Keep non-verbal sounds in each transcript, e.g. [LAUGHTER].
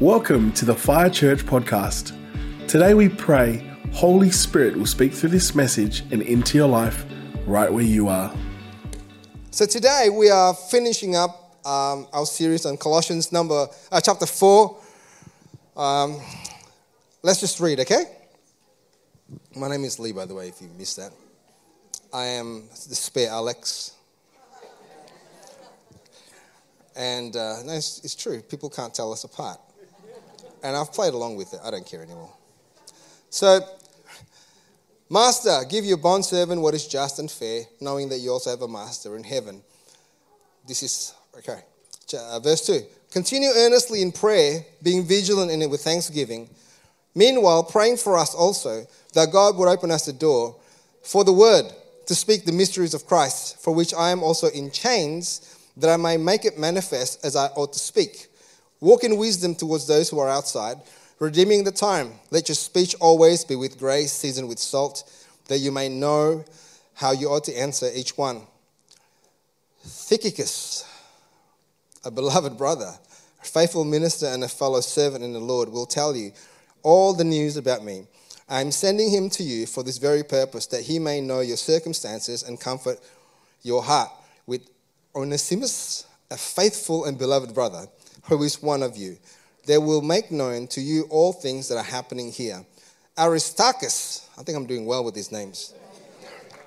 Welcome to the Fire Church podcast. Today we pray Holy Spirit will speak through this message and into your life right where you are. So today we are finishing up um, our series on Colossians number uh, chapter four. Um, let's just read, okay? My name is Lee, by the way, if you missed that. I am the spare Alex. And uh, no, it's, it's true. People can't tell us apart and I've played along with it. I don't care anymore. So, Master, give your bondservant what is just and fair, knowing that you also have a master in heaven. This is, okay, uh, verse 2. Continue earnestly in prayer, being vigilant in it with thanksgiving. Meanwhile, praying for us also, that God would open us the door for the word to speak the mysteries of Christ, for which I am also in chains, that I may make it manifest as I ought to speak. Walk in wisdom towards those who are outside, redeeming the time. Let your speech always be with grace, seasoned with salt, that you may know how you ought to answer each one. Tychicus, a beloved brother, a faithful minister, and a fellow servant in the Lord, will tell you all the news about me. I am sending him to you for this very purpose, that he may know your circumstances and comfort your heart. With Onesimus, a faithful and beloved brother, who is one of you. They will make known to you all things that are happening here. Aristarchus, I think I'm doing well with these names.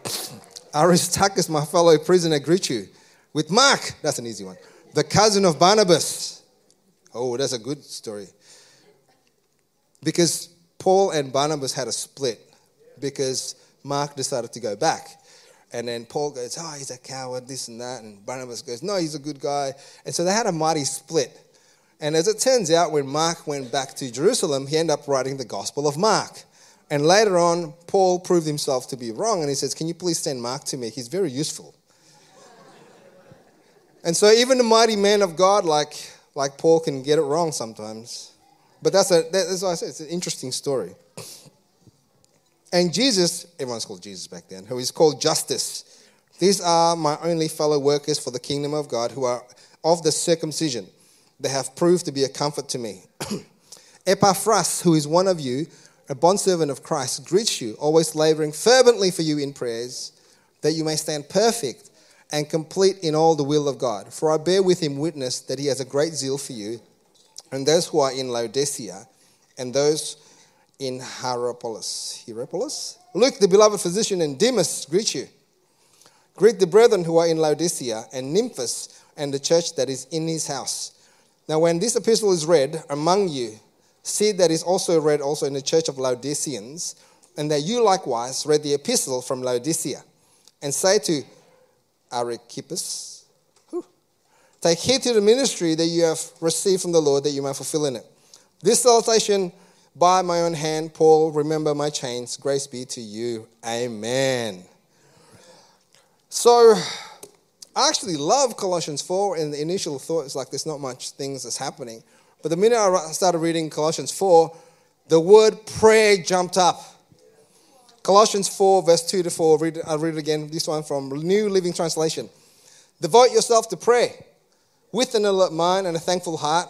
[LAUGHS] Aristarchus, my fellow prisoner, greet you. With Mark, that's an easy one. The cousin of Barnabas. Oh, that's a good story. Because Paul and Barnabas had a split because Mark decided to go back. And then Paul goes, Oh, he's a coward, this and that. And Barnabas goes, No, he's a good guy. And so they had a mighty split. And as it turns out, when Mark went back to Jerusalem, he ended up writing the Gospel of Mark. And later on, Paul proved himself to be wrong, and he says, Can you please send Mark to me? He's very useful. [LAUGHS] and so, even the mighty man of God, like, like Paul, can get it wrong sometimes. But that's, a, that's what I said, it's an interesting story. [CLEARS THROAT] And Jesus, everyone's called Jesus back then, who is called Justus. These are my only fellow workers for the kingdom of God who are of the circumcision they have proved to be a comfort to me. [CLEARS THROAT] Epaphras, who is one of you, a bondservant of Christ, greets you, always laboring fervently for you in prayers, that you may stand perfect and complete in all the will of God. For I bear with him witness that he has a great zeal for you, and those who are in Laodicea, and those in Hierapolis. Hierapolis? Luke, the beloved physician, and Demas greet you. Greet the brethren who are in Laodicea, and Nymphas, and the church that is in his house. Now, when this epistle is read among you, see that is also read also in the church of Laodiceans, and that you likewise read the epistle from Laodicea, and say to Archippus, take heed to the ministry that you have received from the Lord, that you may fulfill in it. This salutation by my own hand, Paul, remember my chains. Grace be to you. Amen. So, I actually love Colossians 4, and the initial thought is like there's not much things that's happening. But the minute I started reading Colossians 4, the word prayer jumped up. Colossians 4, verse 2 to 4, read, I'll read it again, this one from New Living Translation. Devote yourself to prayer with an alert mind and a thankful heart.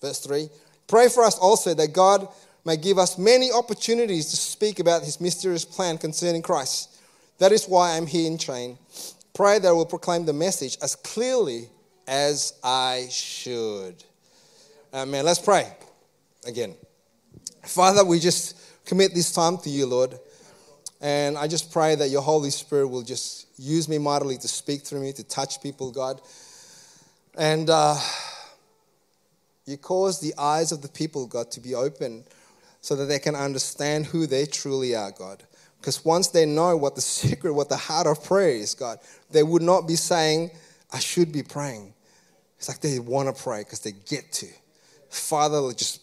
Verse 3. Pray for us also that God may give us many opportunities to speak about his mysterious plan concerning Christ. That is why I'm here in chain Pray that I will proclaim the message as clearly as I should. Amen. Let's pray again. Father, we just commit this time to you, Lord. And I just pray that your Holy Spirit will just use me mightily to speak through me, to touch people, God. And uh, you cause the eyes of the people, God, to be open so that they can understand who they truly are, God. Because once they know what the [LAUGHS] secret, what the heart of prayer is, God, they would not be saying, I should be praying. It's like they want to pray because they get to. Father, just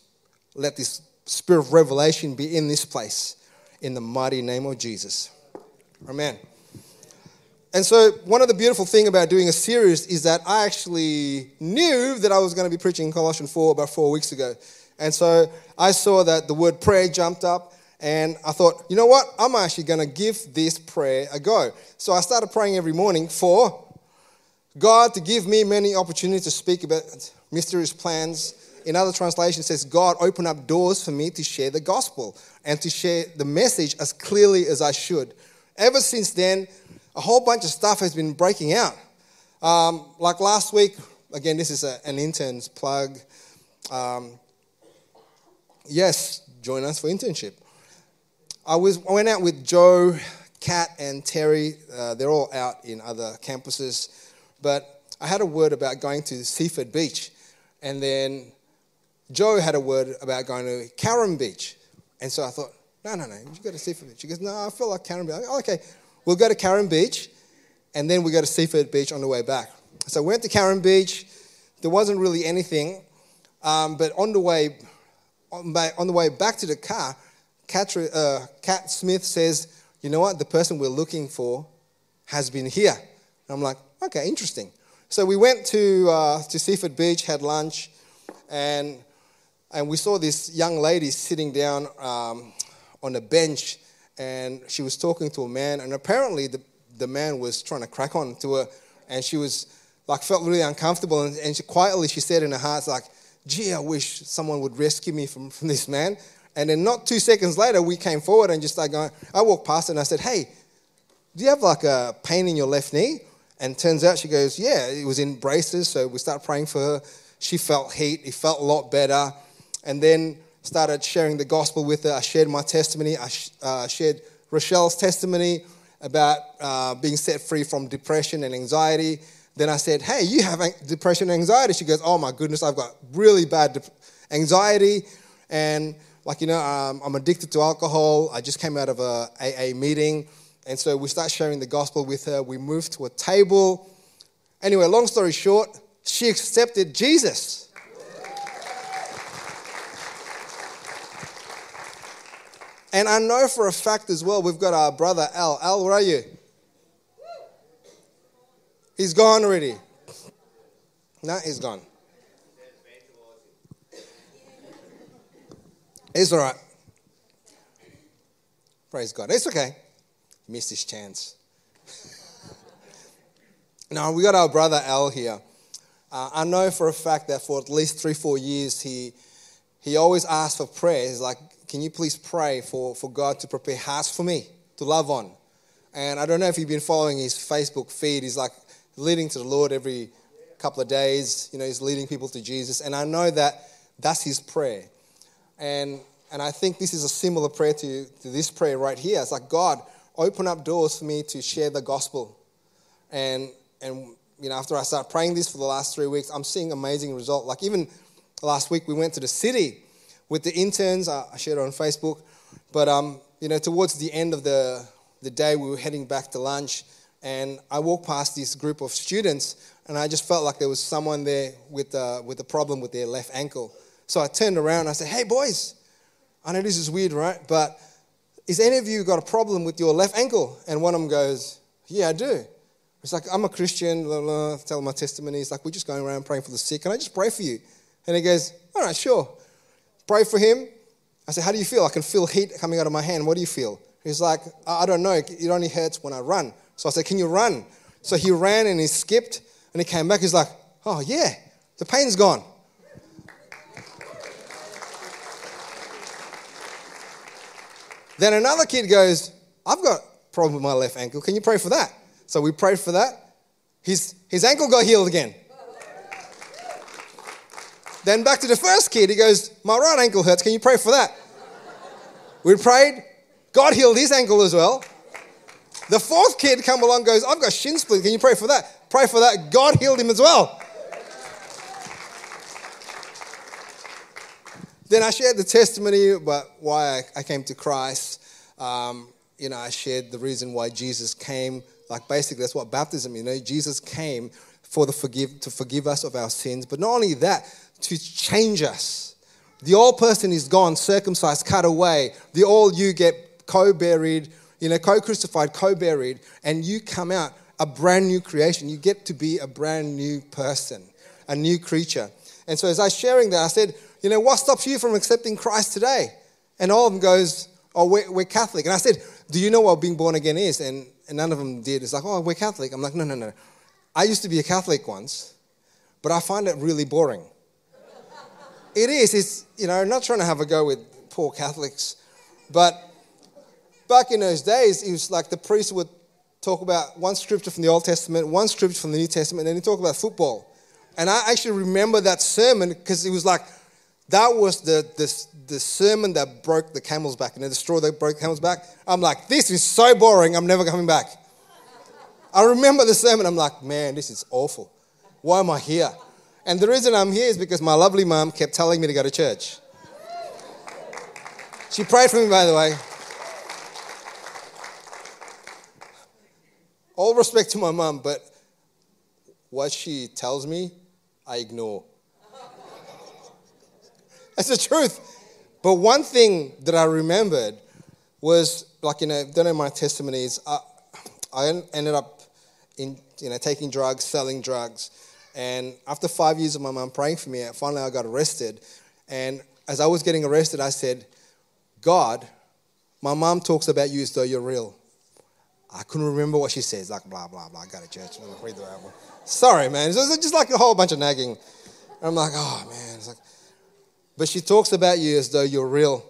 let this spirit of revelation be in this place in the mighty name of Jesus. Amen. And so, one of the beautiful things about doing a series is that I actually knew that I was going to be preaching Colossians 4 about four weeks ago. And so, I saw that the word prayer jumped up. And I thought, you know what? I'm actually going to give this prayer a go. So I started praying every morning for God to give me many opportunities to speak about mysterious plans in other translations says, God open up doors for me to share the gospel and to share the message as clearly as I should. Ever since then, a whole bunch of stuff has been breaking out. Um, like last week, again, this is a, an intern's plug. Um, yes, join us for internship. I, was, I went out with Joe, Kat, and Terry. Uh, they're all out in other campuses. But I had a word about going to Seaford Beach. And then Joe had a word about going to Carrum Beach. And so I thought, no, no, no, you go to Seaford Beach. She goes, no, I feel like Carrum Beach. oh, okay, we'll go to Carrum Beach. And then we go to Seaford Beach on the way back. So I went to Carrum Beach. There wasn't really anything. Um, but on the way, on, on the way back to the car, Uh, Kat Smith says, You know what? The person we're looking for has been here. And I'm like, Okay, interesting. So we went to, uh, to Seaford Beach, had lunch, and, and we saw this young lady sitting down um, on a bench, and she was talking to a man, and apparently the, the man was trying to crack on to her, and she was like, felt really uncomfortable, and, and she, quietly she said in her heart, like, gee, I wish someone would rescue me from, from this man. And then not two seconds later, we came forward and just started going. I walked past her and I said, Hey, do you have like a pain in your left knee? And turns out she goes, Yeah, it was in braces. So we started praying for her. She felt heat. It felt a lot better. And then started sharing the gospel with her. I shared my testimony. I uh, shared Rochelle's testimony about uh, being set free from depression and anxiety. Then I said, Hey, you have depression and anxiety. She goes, Oh my goodness, I've got really bad anxiety. And like, you know, um, I'm addicted to alcohol. I just came out of a AA meeting. And so we start sharing the gospel with her. We move to a table. Anyway, long story short, she accepted Jesus. And I know for a fact as well, we've got our brother Al. Al, where are you? He's gone already. No, he's gone. It's all right. Praise God. It's okay. Missed his chance. [LAUGHS] now, we got our brother Al here. Uh, I know for a fact that for at least three, four years, he, he always asked for prayer. He's like, Can you please pray for, for God to prepare hearts for me to love on? And I don't know if you've been following his Facebook feed. He's like leading to the Lord every couple of days. You know, he's leading people to Jesus. And I know that that's his prayer. And, and I think this is a similar prayer to, to this prayer right here. It's like, God, open up doors for me to share the gospel. And, and you know, after I start praying this for the last three weeks, I'm seeing amazing result. Like even last week, we went to the city with the interns. I, shared it on Facebook. But, um, you know, towards the end of the, the day, we were heading back to lunch. And I walked past this group of students, and I just felt like there was someone there with, uh, with a problem with their left ankle. So I turned around and I said, Hey, boys, I know this is weird, right? But is any of you got a problem with your left ankle? And one of them goes, Yeah, I do. It's like, I'm a Christian, blah, blah, my testimony. It's like, we're just going around praying for the sick. Can I just pray for you? And he goes, All right, sure. Pray for him. I said, How do you feel? I can feel heat coming out of my hand. What do you feel? He's like, I don't know. It only hurts when I run. So I said, Can you run? So he ran and he skipped and he came back. He's like, Oh, yeah, the pain's gone. Then another kid goes, I've got a problem with my left ankle. Can you pray for that? So we prayed for that. His, his ankle got healed again. then back to the first kid. He goes, My right ankle hurts. Can you pray for that? We prayed. God healed his ankle as well. The fourth kid come along goes, I've got shin splint. Can you pray for that? Pray for that. God healed him as well. Then I shared the testimony about why I came to Christ. Um, you know, I shared the reason why Jesus came. Like basically, that's what baptism. You know, Jesus came for the forgive to forgive us of our sins, but not only that, to change us. The old person is gone, circumcised, cut away. The old you get co-buried, you know, co-crucified, co-buried, and you come out a brand new creation. You get to be a brand new person, a new creature. And so as I was sharing that, I said, you know, what stops you from accepting Christ today? And all of them goes, oh, we're, we're Catholic. And I said, do you know what being born again is? And, and none of them did. It's like, oh, we're Catholic. I'm like, no, no, no. I used to be a Catholic once, but I find it really boring. It is. It's, you know, not trying to have a go with poor Catholics, but back in those days, it was like the priest would talk about one scripture from the Old Testament, one scripture from the New Testament, and then he'd talk about football. And I actually remember that sermon because it was like, that was the, the, the sermon that broke the camel's back, and the straw that broke the camel's back. I'm like, this is so boring, I'm never coming back. I remember the sermon, I'm like, man, this is awful. Why am I here? And the reason I'm here is because my lovely mom kept telling me to go to church. She prayed for me, by the way. All respect to my mom, but what she tells me, I ignore. That's the truth. But one thing that I remembered was like, you know, don't know my testimonies. Uh, I, I ended up in, you know, taking drugs, selling drugs. And after five years of my mom praying for me, finally I got arrested. And as I was getting arrested, I said, God, my mom talks about you as though you're real. I couldn't remember what she says, like blah, blah, blah. I got to church. Read the Bible. Sorry, man. It's just like a whole bunch of nagging. And I'm like, oh, man. It's like, but she talks about you as though you're real.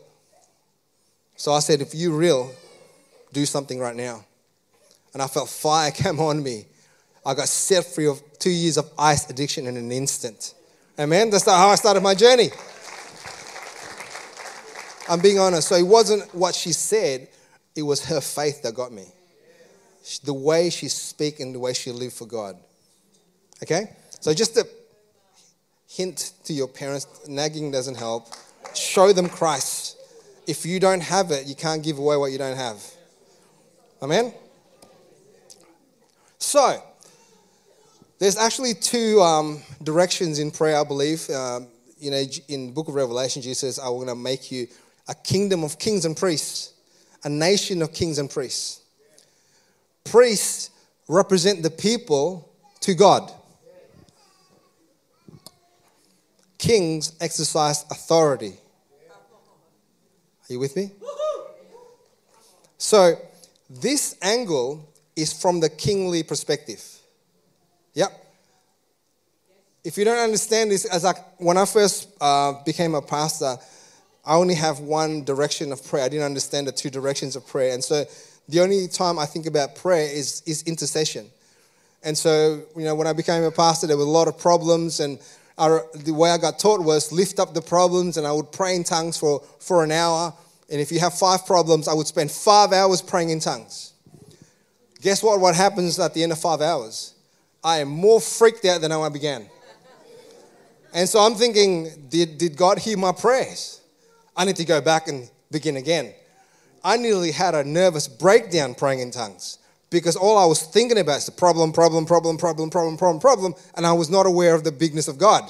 So I said, if you're real, do something right now. And I felt fire [LAUGHS] come on me. I got set free of two years of ice addiction in an instant. Amen. That's how I started my journey. I'm being honest. So it wasn't what she said, it was her faith that got me. The way she speak and the way she lived for God. Okay? So just a hint to your parents nagging doesn't help. Show them Christ. If you don't have it, you can't give away what you don't have. Amen? So, there's actually two um, directions in prayer, I believe. Um, you know, in the book of Revelation, Jesus says, I'm going to make you a kingdom of kings and priests, a nation of kings and priests. Priests represent the people to God. Kings exercise authority. Are you with me? So, this angle is from the kingly perspective. Yep. If you don't understand this, as when I first uh, became a pastor, I only have one direction of prayer. I didn't understand the two directions of prayer. And so the only time I think about prayer is, is intercession. And so, you know, when I became a pastor, there were a lot of problems. And The way I got taught was lift up the problems, and I would pray in tongues for, for an hour. And if you have five problems, I would spend five hours praying in tongues. Guess what? What happens at the end of five hours? I am more freaked out than I began. And so I'm thinking, did, did God hear my prayers? I need to go back and begin again. I nearly had a nervous breakdown praying in tongues because all I was thinking about is the problem, problem, problem, problem, problem, problem, problem, and I was not aware of the bigness of God.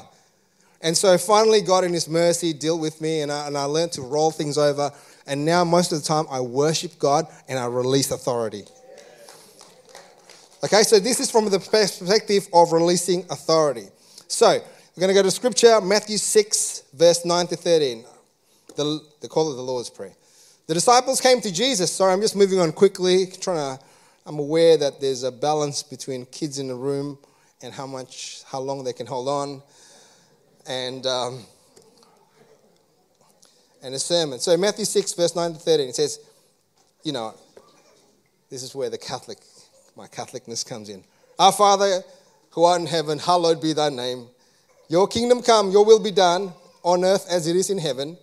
And so finally, God in His mercy dealt with me, and I, and I learned to roll things over. And now, most of the time, I worship God and I release authority. Okay, so this is from the perspective of releasing authority. So we're going to go to scripture, Matthew 6, verse 9 to 13. The, they call of the Lord's Prayer. The disciples came to Jesus. Sorry, I'm just moving on quickly, trying to. I'm aware that there's a balance between kids in the room and how much, how long they can hold on, and um, and a sermon. So Matthew 6, verse 9 to 13, it says, you know, this is where the Catholic my Catholicness comes in. Our Father who art in heaven, hallowed be thy name. Your kingdom come, your will be done on earth as it is in heaven.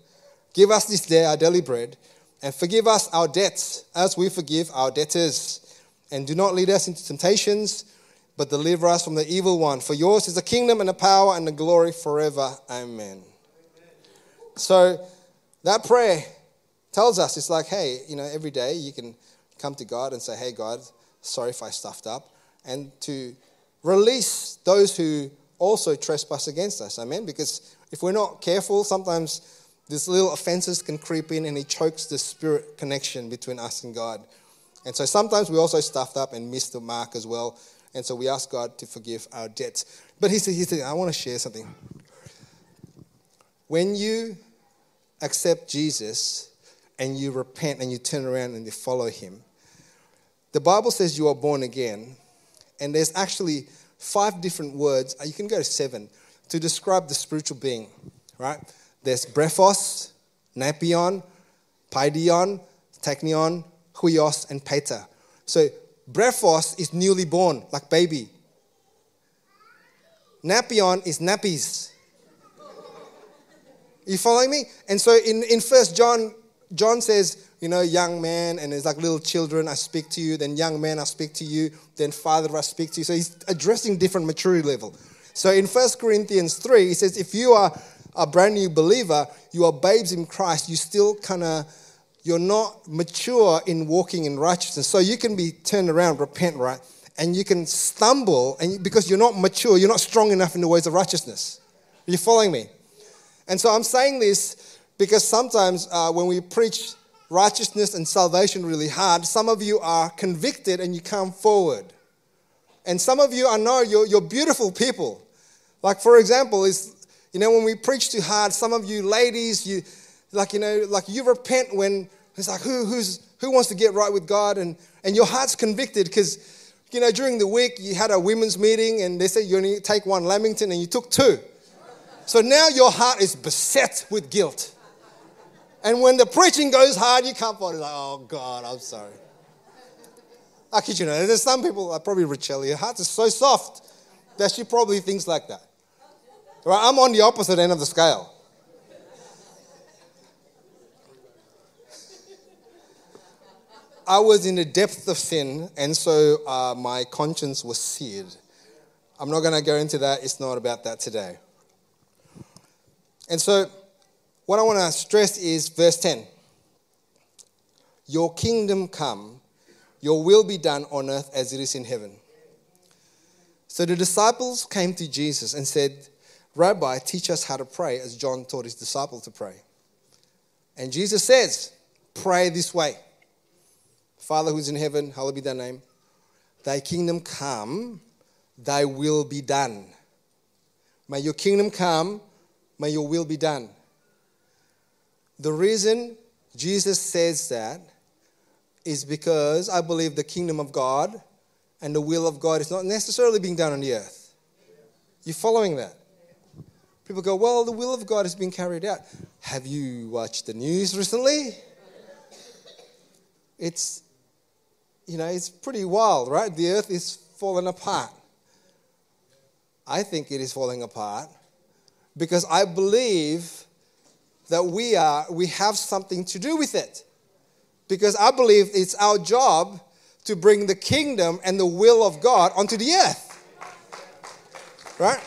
Give us this day our daily bread, and forgive us our debts as we forgive our debtors. And do not lead us into temptations, but deliver us from the evil one. For yours is the kingdom and the power and the glory forever. Amen. So that prayer tells us it's like, hey, you know, every day you can come to God and say, hey, God, sorry if I stuffed up, and to release those who also trespass against us. Amen? Because if we're not careful, sometimes these little offenses can creep in and it chokes the spirit connection between us and God. And so sometimes we also stuffed up and missed the mark as well. And so we ask God to forgive our debts. But he said, I want to share something. When you accept Jesus and you repent and you turn around and you follow him, the Bible says you are born again, and there's actually five different words, you can go to seven, to describe the spiritual being, right? There's brephos, napion, paidion, teknion, huios, and pater. So brephos is newly born, like baby. Napion is nappies. You following me? And so in, in First John, John says, you know, young man, and it's like little children, I speak to you, then young man, I speak to you, then father, I speak to you. So he's addressing different maturity level. So in 1 Corinthians 3, he says, if you are a brand new believer, you are babes in Christ, you still kind of, you're not mature in walking in righteousness. So you can be turned around, repent, right? And you can stumble, and because you're not mature, you're not strong enough in the ways of righteousness. Are you following me? And so I'm saying this because sometimes uh, when we preach righteousness and salvation really hard, some of you are convicted and you come forward. And some of you, I know you're, you're beautiful people. Like, for example, is you know, when we preach too hard, some of you ladies, you like, you know, like you repent when it's like, who, who's, who wants to get right with God? And, and your heart's convicted because, you know, during the week you had a women's meeting and they said you only take one Lamington and you took two. So now your heart is beset with guilt. And when the preaching goes hard, you can't come forward like, oh God, I'm sorry. I kid you know, there's some people, like probably Rachel, her heart is so soft that she probably thinks like that. Right? I'm on the opposite end of the scale. I was in the depth of sin, and so uh, my conscience was seared. I'm not going to go into that, it's not about that today. And so, what I want to stress is verse 10 Your kingdom come, your will be done on earth as it is in heaven. So the disciples came to Jesus and said, Rabbi, teach us how to pray, as John taught his disciples to pray. And Jesus says, Pray this way Father who's in heaven, hallowed be thy name. Thy kingdom come, thy will be done. May your kingdom come, may your will be done. The reason Jesus says that is because I believe the kingdom of God and the will of God is not necessarily being done on the earth. You following that? People go, Well, the will of God has been carried out. Have you watched the news recently? It's, you know, it's pretty wild, right? The earth is falling apart. I think it is falling apart because I believe that we are we have something to do with it. Because I believe it's our job to bring the kingdom and the will of God onto the earth. Right?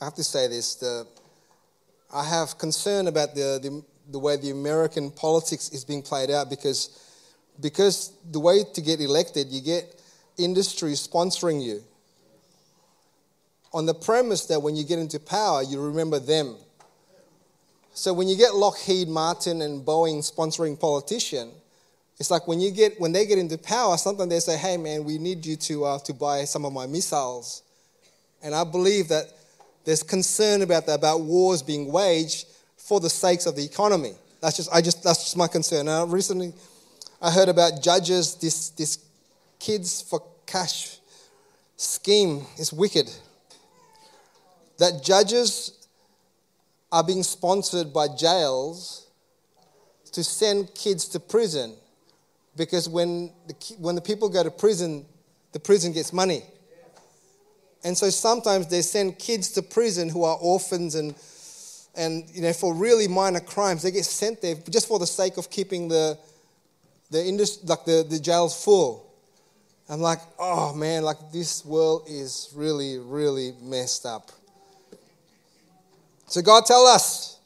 I have to say this. The, I have concern about the, the, the way the American politics is being played out because, because the way to get elected, you get industry sponsoring you on the premise that when you get into power, you remember them. So when you get Lockheed Martin and Boeing sponsoring politician, it's like when you get when they get into power, sometimes they say, "Hey, man, we need you to uh, to buy some of my missiles," and I believe that there's concern about that, about wars being waged for the sakes of the economy. That's just I just that's just my concern. Now, recently, I heard about judges. This this kids for cash scheme is wicked that judges are being sponsored by jails to send kids to prison because when the, when the people go to prison, the prison gets money. And so sometimes they send kids to prison who are orphans and, and you know, for really minor crimes. They get sent there just for the sake of keeping the, the, industry, like the, the jails full. I'm like, oh man, like this world is really, really messed up. So, God, tell us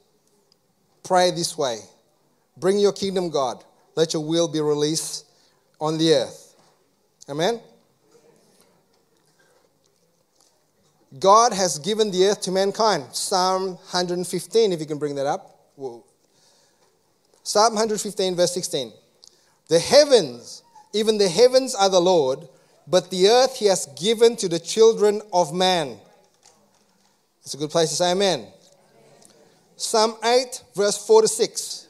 pray this way bring your kingdom, God. Let your will be released on the earth. Amen? God has given the earth to mankind. Psalm 115, if you can bring that up. Psalm 115, verse 16. The heavens, even the heavens are the Lord, but the earth he has given to the children of man. It's a good place to say amen. Psalm 8, verse 4 to 6.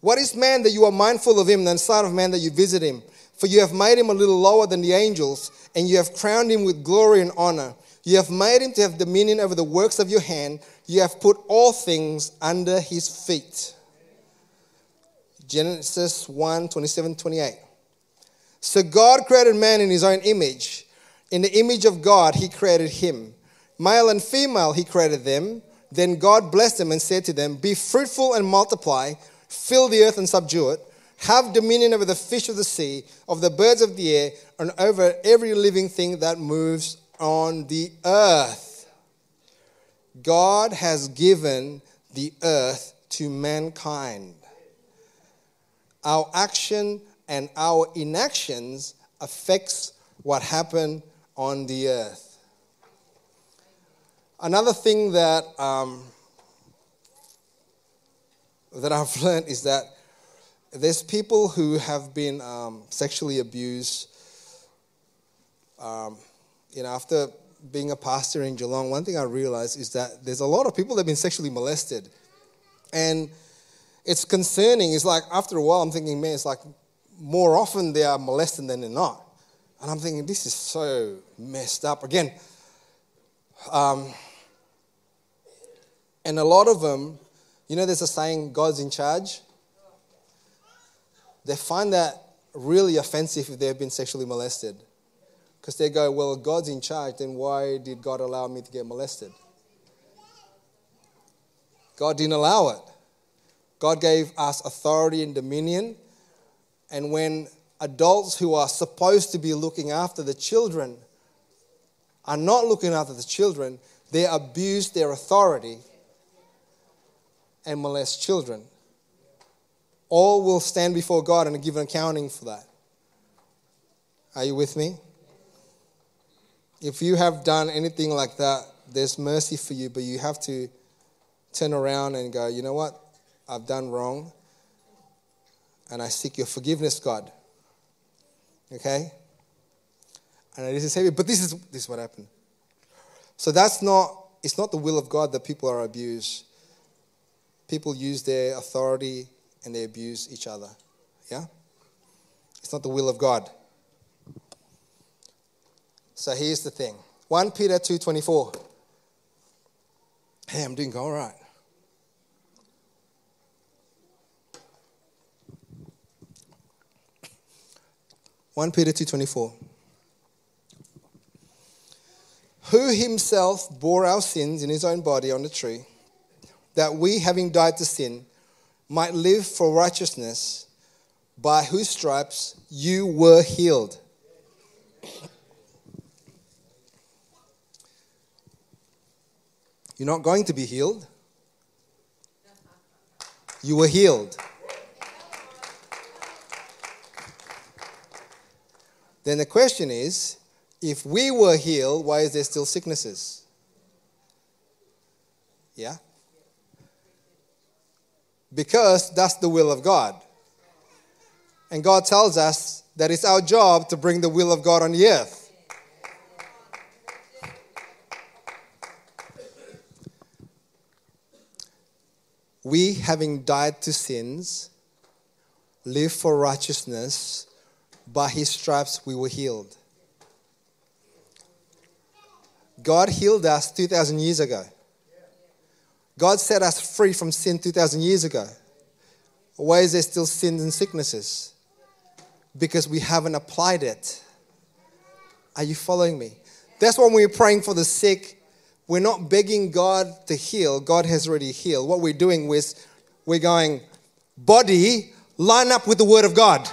What is man that you are mindful of him, and Son of Man that you visit him? For you have made him a little lower than the angels, and you have crowned him with glory and honor. You have made him to have dominion over the works of your hand. You have put all things under his feet. Genesis 1 27 28. So God created man in his own image. In the image of God, he created him. Male and female, he created them. Then God blessed them and said to them, Be fruitful and multiply, fill the earth and subdue it, have dominion over the fish of the sea, of the birds of the air, and over every living thing that moves on the earth. God has given the earth to mankind. Our action and our inactions affects what happened on the earth. Another thing that um, that I've [LAUGHS] learned is that there's people who have been um, sexually abused. Um, you know, after being a pastor in Geelong, one thing I realized is that there's a lot of people that have been sexually molested, and it's concerning. It's like after a while, I'm thinking, man, it's like more often they are molested than they're not, and I'm thinking this is so messed up. Again, um, and a lot of them, you know, there's a saying, God's in charge. They find that really offensive if they've been sexually molested. Because they go, well, God's in charge, then why did God allow me to get molested? God didn't allow it. God gave us authority and dominion. And when adults who are supposed to be looking after the children are not looking after the children, they abuse their authority and molest children. All will stand before God and give an accounting for that. Are you with me? If you have done anything like that, there's mercy for you, but you have to turn around and go, you know what? I've done wrong, and I seek your forgiveness, God. Okay? And this is heavy, but this is this is what happened. So that's not it's not the will of God that people are abused people use their authority and they abuse each other. Yeah? It's not the will of God. So here's the thing. 1 Peter 2:24. Hey, I'm doing all right. One Peter two twenty four. Who himself bore our sins in his own body on the tree that we, having died to sin, might live for righteousness, by whose stripes you were healed. You're not going to be healed. You were healed. Then the question is if we were healed, why is there still sicknesses? Yeah? because that's the will of God. And God tells us that it's our job to bring the will of God on the earth. We, having died to sins, live for righteousness. By his stripes we were healed. God healed us 2,000 years ago. God set us free from sin 2,000 years ago. Why is there still sins and sicknesses? Because we haven't applied it. Are you following me? That's why when we're praying for the sick, we're not begging God to heal. God has already healed. What we're doing is we're going, body, line up with the word of God.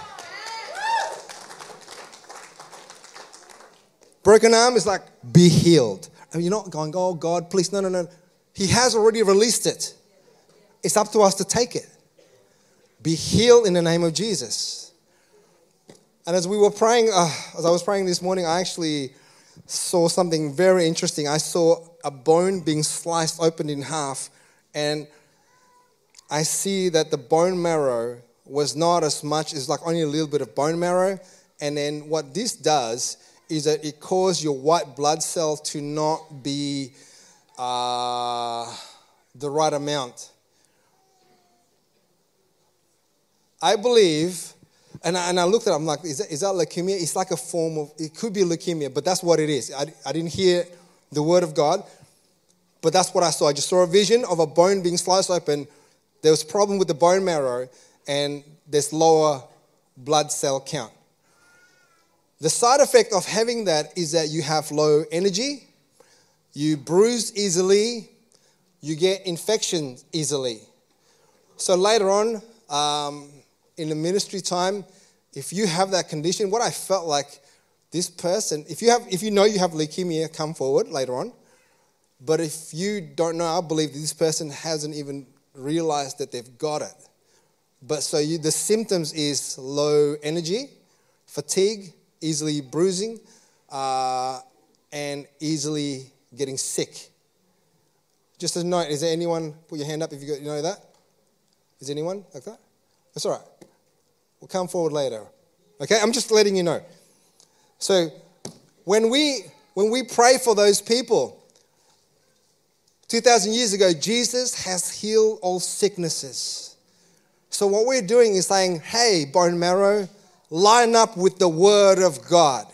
Broken arm is like, be healed. And you're not going, oh God, please, no, no, no. He has already released it. It's up to us to take it. Be healed in the name of Jesus. And as we were praying, uh, as I was praying this morning, I actually saw something very interesting. I saw a bone being sliced open in half, and I see that the bone marrow was not as much, it's like only a little bit of bone marrow. And then what this does is that it causes your white blood cell to not be uh, the right amount. I believe And I, and I looked at it, I'm like, is that, is that leukemia? It's like a form of, it could be leukemia, but that's what it is. I, I didn't hear the word of God, but that's what I saw. I just saw a vision of a bone being sliced open. There was a problem with the bone marrow, and there's lower blood cell count. The side effect of having that is that you have low energy, you bruise easily, you get infections easily. So later on, um, in the ministry time, if you have that condition, what I felt like this person, if you have, if you know you have leukemia, come forward later on. But if you don't know, I believe this person hasn't even realized that they've got it. But so you, the symptoms is low energy, fatigue, easily bruising, uh, and easily getting sick. Just a note, is there anyone, put your hand up if you, got, you know that? Is anyone like that? That's all right. We'll come forward later. Okay, I'm just letting you know. So when we when we pray for those people, 2,000 years ago, Jesus has healed all sicknesses. So what we're doing is saying, hey, bone marrow, line up with the word of God.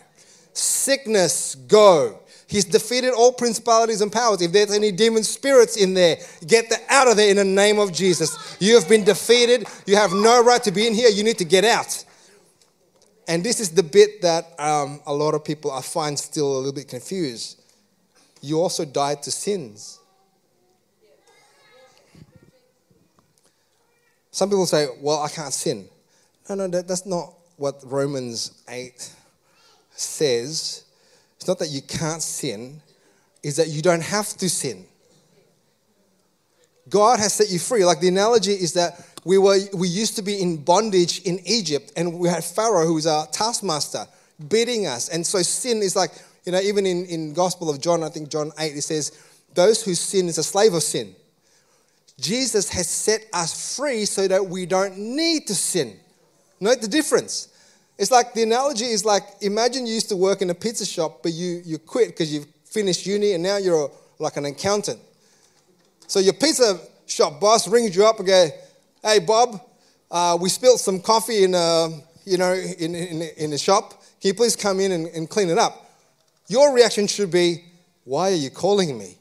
Sickness, go. He's defeated all principalities and powers. If there's any demon spirits in there, get them out of there in the name of Jesus. You have been defeated. You have no right to be in here. You need to get out. And this is the bit that um, a lot of people I find still a little bit confused. You also died to sins. Some people say, well, I can't sin. No, no, that, that's not what Romans 8 says. It's not that you can't sin, is that you don't have to sin. God has set you free. Like the analogy is that we were we used to be in bondage in Egypt, and we had Pharaoh who was our taskmaster, beating us. And so sin is like, you know, even in, in Gospel of John, I think John 8, it says, those who sin is a slave of sin. Jesus has set us free so that we don't need to sin. Note the difference. It's like the analogy is like imagine you used to work in a pizza shop, but you, you quit because you've finished uni and now you're like an accountant. So your pizza shop boss rings you up and goes, "Hey Bob, uh, we spilled some coffee in a, you know in, in, in the shop. Can you please come in and, and clean it up?" Your reaction should be, "Why are you calling me?"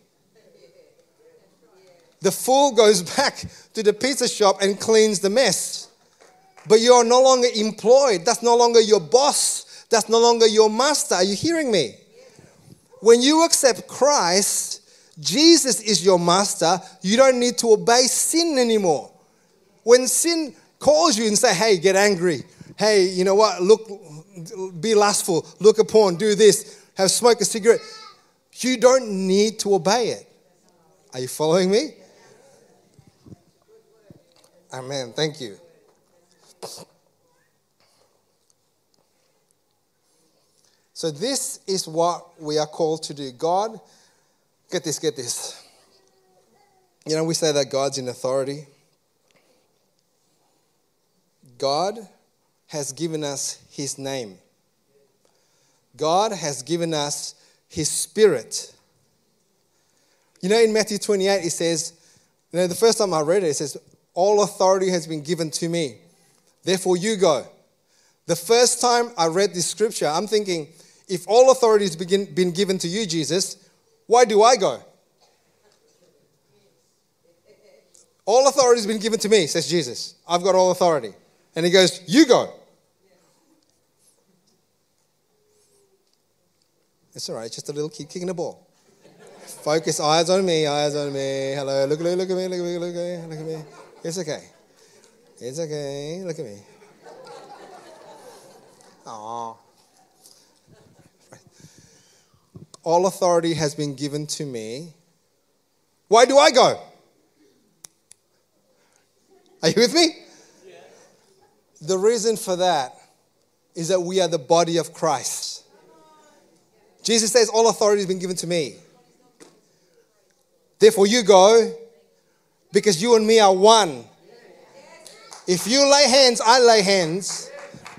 The fool goes [LAUGHS] back to the pizza shop and cleans the mess but you are no longer employed. That's no longer your boss. That's no longer your master. Are you hearing me? When you accept Christ, Jesus is your master. You don't need to obey sin anymore. When sin calls you and say, "Hey, get angry. Hey, you know what? Look, be lustful. Look at porn. Do this. Have smoke a cigarette." You don't need to obey it. Are you following me? Amen. Thank you. So, this is what we are called to do. God, get this, get this. You know, we say that God's in authority. God has given us His name, God has given us His Spirit. You know, in Matthew 28, it says, you know, the first time I read it, it says, All authority has been given to me. Therefore, you go. The first time I read this scripture, I'm thinking, if all authority has been given to you, Jesus, why do I go? All authority has been given to me, says Jesus. I've got all authority. And he goes, You go. It's all right, just a little kid kicking a ball. Focus, eyes on me, eyes on me. Hello, look, look, look at me, look at me, look at me, look at me. It's okay. It's okay. Look at me. Aww. All authority has been given to me. Why do I go? Are you with me? The reason for that is that we are the body of Christ. Jesus says, All authority has been given to me. Therefore, you go because you and me are one. If you lay hands, I lay hands.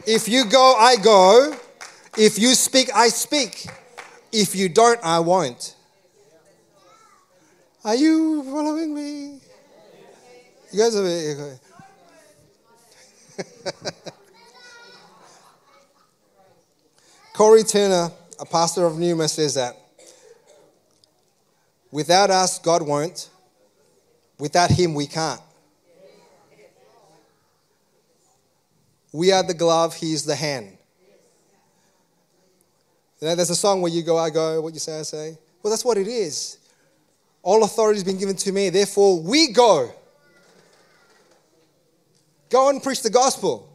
If you go, I go. If you speak, I speak. If you don't, I won't. Are you following me? You guys are. [LAUGHS] Corey Turner, a pastor of Numa, says that without us, God won't. Without Him, we can't. We are the glove, He is the hand. You know, there's a song where you go, I go, what you say, I say. Well, that's what it is. All authority has been given to me, therefore, we go. Go and preach the gospel.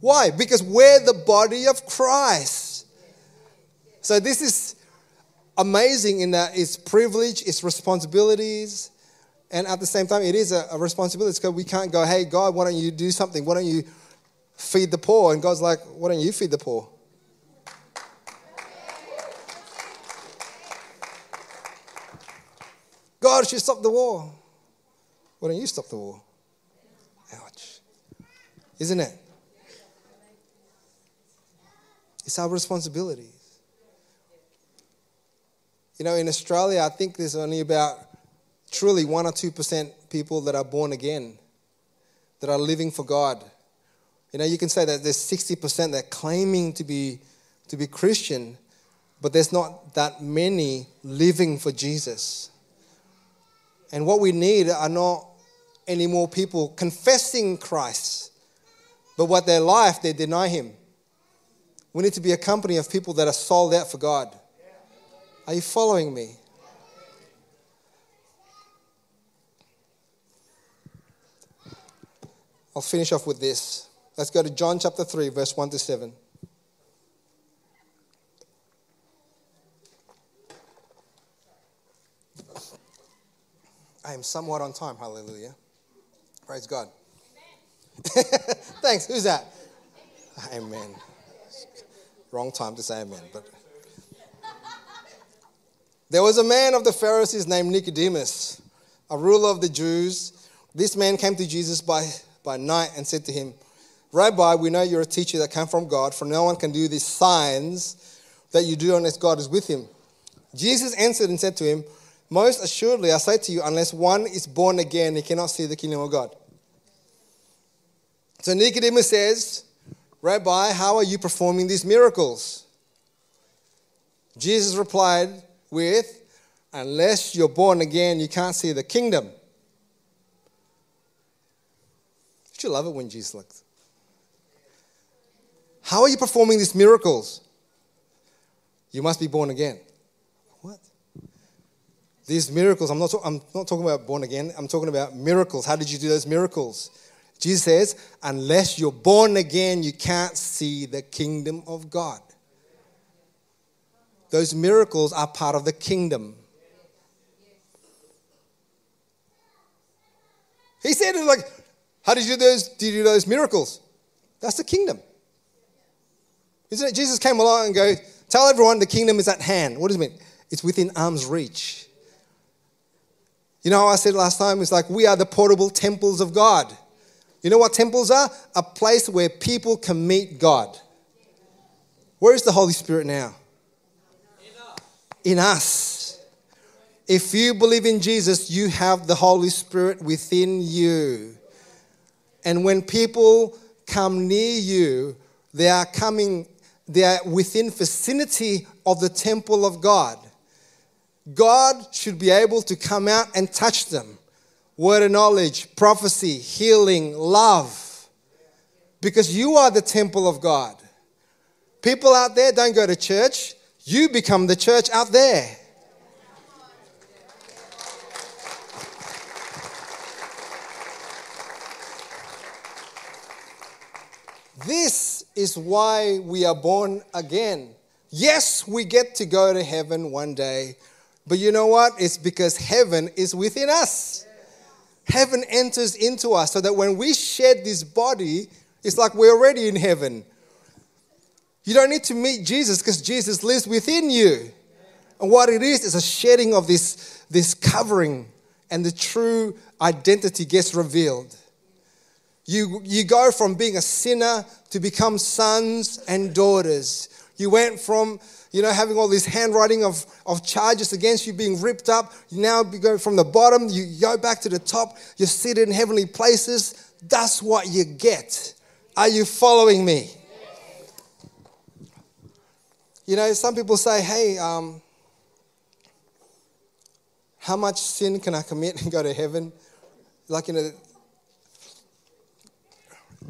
Why? Because we're the body of Christ. So, this is amazing in that it's privilege, it's responsibilities, and at the same time, it is a, a responsibility because we can't go, hey, God, why don't you do something? Why don't you feed the poor? And God's like, why don't you feed the poor? God should stop the war. Why don't you stop the war? Ouch. Isn't it? It's our responsibility. You know, in Australia, I think there's only about truly 1 or 2% people that are born again, that are living for God. You know, you can say that there's 60% that claiming to be, to be Christian, but there's not that many living for Jesus. And what we need are not any more people confessing Christ, but what their life, they deny Him. We need to be a company of people that are sold out for God. Are you following me? I'll finish off with this. Let's go to John chapter 3, verse 1 to 7. I am somewhat on time. Hallelujah. Praise God. [LAUGHS] Thanks. Who's that? Amen. Wrong time to say amen, but there was a man of the Pharisees named Nicodemus, a ruler of the Jews. This man came to Jesus by, by night and said to him, Rabbi, we know you're a teacher that came from God, for no one can do these signs that you do unless God is with him. Jesus answered and said to him, Most assuredly, I say to you, unless one is born again, he cannot see the kingdom of God. So Nicodemus says, Rabbi, how are you performing these miracles? Jesus replied, with, unless you're born again, you can't see the kingdom. Don't you love it when Jesus? How are you performing these miracles? You must be born again. What? These miracles, I'm not, I'm not talking about born again, I'm talking about miracles. How did you do those miracles? Jesus says, unless you're born again, you can't see the kingdom of God. Those miracles are part of the kingdom. He said, like, how did you do those, did you do those miracles? That's the kingdom. Isn't it? Jesus came along and go, tell everyone the kingdom is at hand. What does it mean? It's within arm's reach. You know how I said last time? It's like we are the portable temples of God. You know what temples are? A place where people can meet God. Where is the Holy Spirit now? in us. If you believe in Jesus, you have the Holy Spirit within you. And when people come near you, they are coming, they are within vicinity of the temple of God. God should be able to come out and touch them. Word of knowledge, prophecy, healing, love. Because you are the temple of God. People out there don't go to church, you become the church out there. This is why we are born again. Yes, we get to go to heaven one day, but you know what? It's because heaven is within us. Heaven enters into us so that when we shed this body, it's like we're already in heaven. You don't need to meet Jesus because Jesus lives within you. And what it is, is a shedding of this, this covering, and the true identity gets revealed. You, you go from being a sinner to become sons and daughters. You went from, you know, having all this handwriting of, of charges against you being ripped up. You now go from the bottom, you go back to the top. You're seated in heavenly places. That's what you get. Are you following me? You know, some people say, hey, um, how much sin can I commit and go to heaven? Like, you know,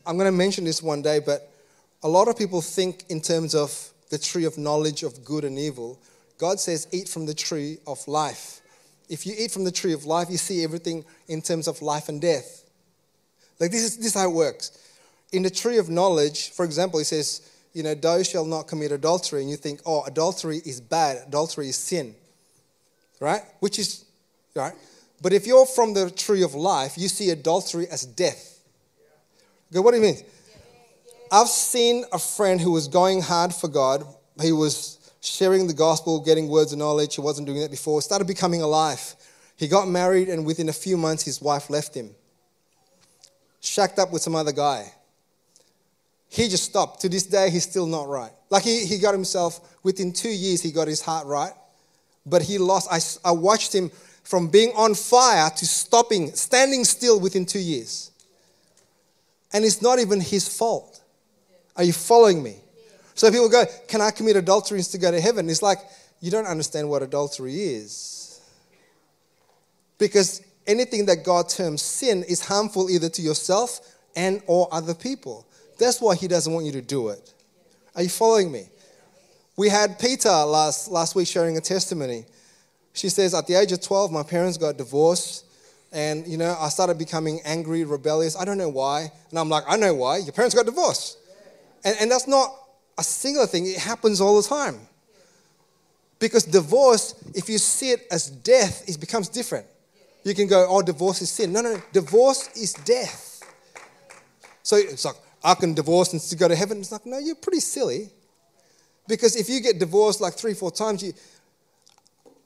I'm going to mention this one day, but a lot of people think in terms of the tree of knowledge of good and evil. God says, eat from the tree of life. If you eat from the tree of life, you see everything in terms of life and death. Like, this is, this is how it works. In the tree of knowledge, for example, it says, you know, thou shalt not commit adultery. And you think, oh, adultery is bad, adultery is sin. Right? Which is, right? But if you're from the tree of life, you see adultery as death. Okay, what do you mean? I've seen a friend who was going hard for God. He was sharing the gospel, getting words of knowledge. He wasn't doing that before. Started becoming alive. He got married, and within a few months, his wife left him. Shacked up with some other guy. He just stopped. To this day, he's still not right. Like he, he got himself, within two years, he got his heart right. But he lost. I, I watched him from being on fire to stopping, standing still within two years. And it's not even his fault. Are you following me? So people go, Can I commit adultery to go to heaven? It's like, you don't understand what adultery is. Because anything that God terms sin is harmful either to yourself and or other people. That's why he doesn't want you to do it. Are you following me? We had Peter last, last week sharing a testimony. She says, At the age of 12, my parents got divorced. And, you know, I started becoming angry, rebellious. I don't know why. And I'm like, I know why. Your parents got divorced. And, and that's not a singular thing, it happens all the time. Because divorce, if you see it as death, it becomes different. You can go, oh, divorce is sin. No, no, no. Divorce is death. So it's like, I can divorce and still go to heaven. It's like, no, you're pretty silly. Because if you get divorced like three, four times, you,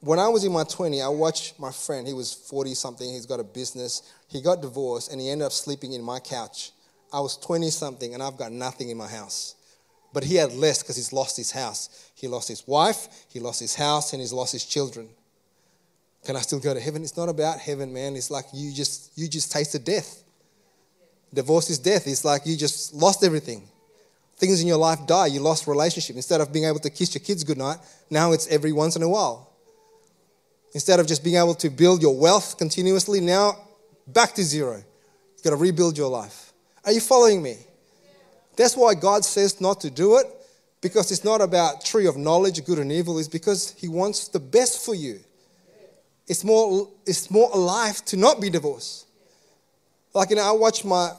when I was in my 20, I watched my friend, he was 40 something, he's got a business. He got divorced and he ended up sleeping in my couch. I was 20 something and I've got nothing in my house. But he had less because he's lost his house. He lost his wife, he lost his house, and he's lost his children. Can I still go to heaven? It's not about heaven, man. It's like you just you just tasted death. Divorce is death. It's like you just lost everything. Things in your life die. You lost relationship. Instead of being able to kiss your kids goodnight, now it's every once in a while. Instead of just being able to build your wealth continuously, now back to zero. You've got to rebuild your life. Are you following me? That's why God says not to do it, because it's not about tree of knowledge, good and evil, it's because He wants the best for you. It's more, it's more alive to not be divorced. Like, you know, I watch my,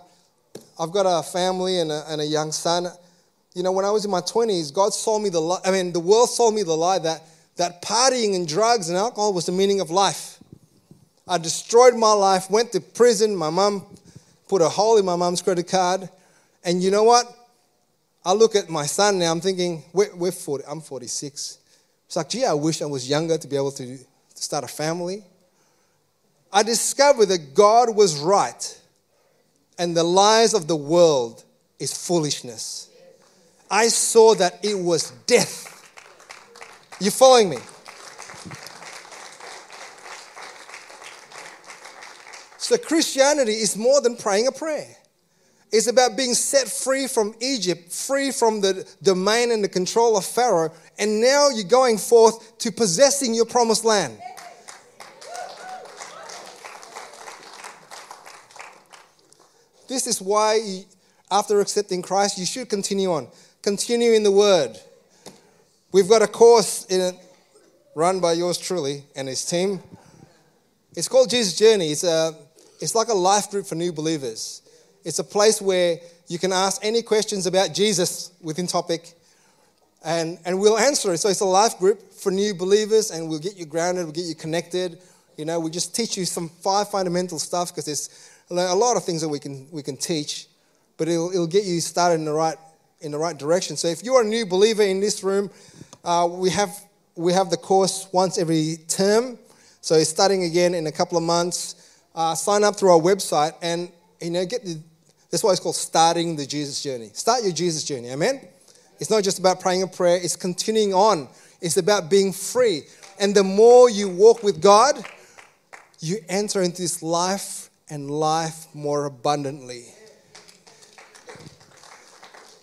I've got a family and a, and a young son. You know, when I was in my 20s, God sold me the lie, I mean, the world sold me the lie that that partying and drugs and alcohol was the meaning of life. I destroyed my life, went to prison. My mom put a hole in my mom's credit card. And you know what? I look at my son now, I'm thinking, we're, we're 40, I'm 46. It's like, gee, I wish I was younger to be able to, to start a family. I discovered that God was right and the lies of the world is foolishness. I saw that it was death you following me? So, Christianity is more than praying a prayer. It's about being set free from Egypt, free from the domain and the control of Pharaoh, and now you're going forth to possessing your promised land. This is why, after accepting Christ, you should continue on. Continue in the Word. We've got a course in it run by yours truly and his team. It's called Jesus Journey. It's, a, it's like a life group for new believers. It's a place where you can ask any questions about Jesus within topic and, and we'll answer it. So it's a life group for new believers and we'll get you grounded, we'll get you connected. You know, we just teach you some five fundamental stuff because there's a lot of things that we can, we can teach, but it'll, it'll get you started in the right in the right direction. So if you're a new believer in this room, uh, we have we have the course once every term. So it's starting again in a couple of months. Uh, sign up through our website and you know get the. That's why it's called starting the Jesus journey. Start your Jesus journey. Amen. It's not just about praying a prayer. It's continuing on. It's about being free. And the more you walk with God, you enter into this life and life more abundantly.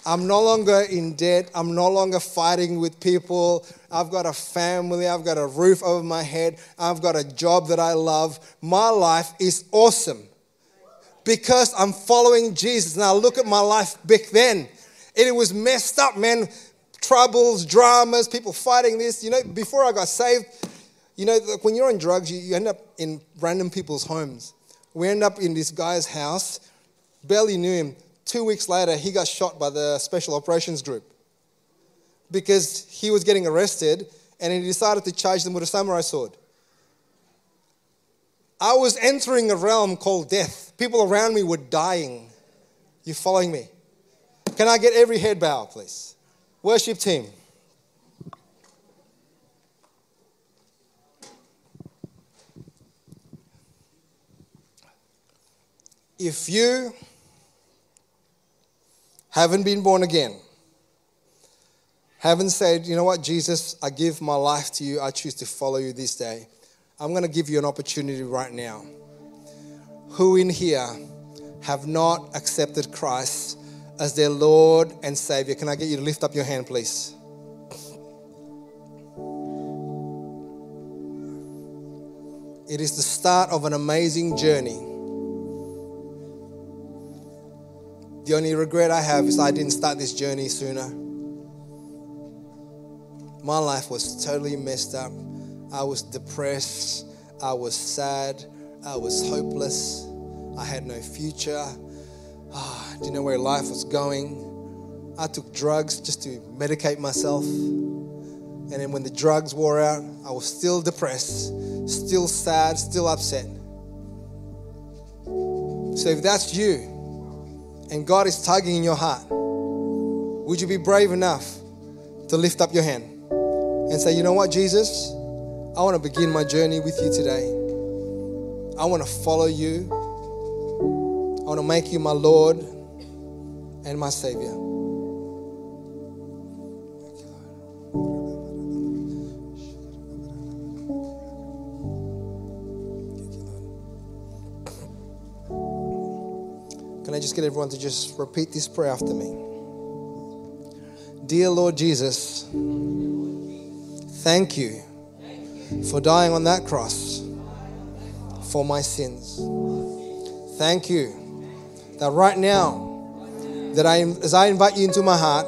I'm no longer in debt. I'm no longer fighting with people. I've got a family. I've got a roof over my head. I've got a job that I love. My life is awesome because I'm following Jesus. Now look at my life back then. It was messed up, man. Troubles, dramas, people fighting this. You know, before I got saved, you know, when you're on drugs, you, you end up in random people's homes. We end up in this guy's house, barely knew him. Two weeks later, he got shot by the special operations group because he was getting arrested and he decided to charge them with a samurai sword. I was entering a realm called death. People around me were dying. You following me? Can I get every head bow, please? Worship team. If you haven't been born again, haven't said, you know what, Jesus, I give my life to you, I choose to follow you this day, I'm going to give you an opportunity right now. Who in here have not accepted Christ as their Lord and Savior? Can I get you to lift up your hand, please? It is the start of an amazing journey. The only regret I have is I didn't start this journey sooner. My life was totally messed up. I was depressed. I was sad. I was hopeless. I had no future. Oh, I didn't know where life was going. I took drugs just to medicate myself. And then when the drugs wore out, I was still depressed, still sad, still upset. So if that's you, and God is tugging in your heart, would you be brave enough to lift up your hand and say, You know what, Jesus? I want to begin my journey with you today. I want to follow you. I want to make you my Lord and my Savior. Just get everyone to just repeat this prayer after me? Dear Lord Jesus, thank you for dying on that cross for my sins. Thank you that right now, that I, as I invite you into my heart,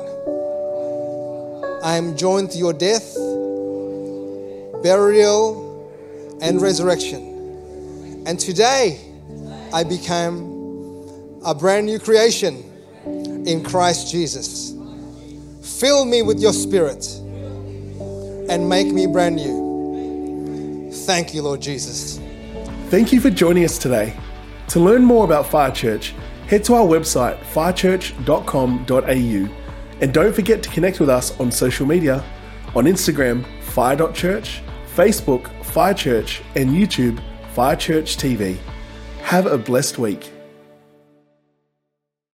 I am joined to your death, burial, and resurrection. And today, I became a brand new creation in Christ Jesus. Fill me with your spirit and make me brand new. Thank you, Lord Jesus. Thank you for joining us today. To learn more about Fire Church, head to our website firechurch.com.au and don't forget to connect with us on social media on Instagram, fire.church, Facebook, Fire Church, and YouTube, Fire Church TV. Have a blessed week.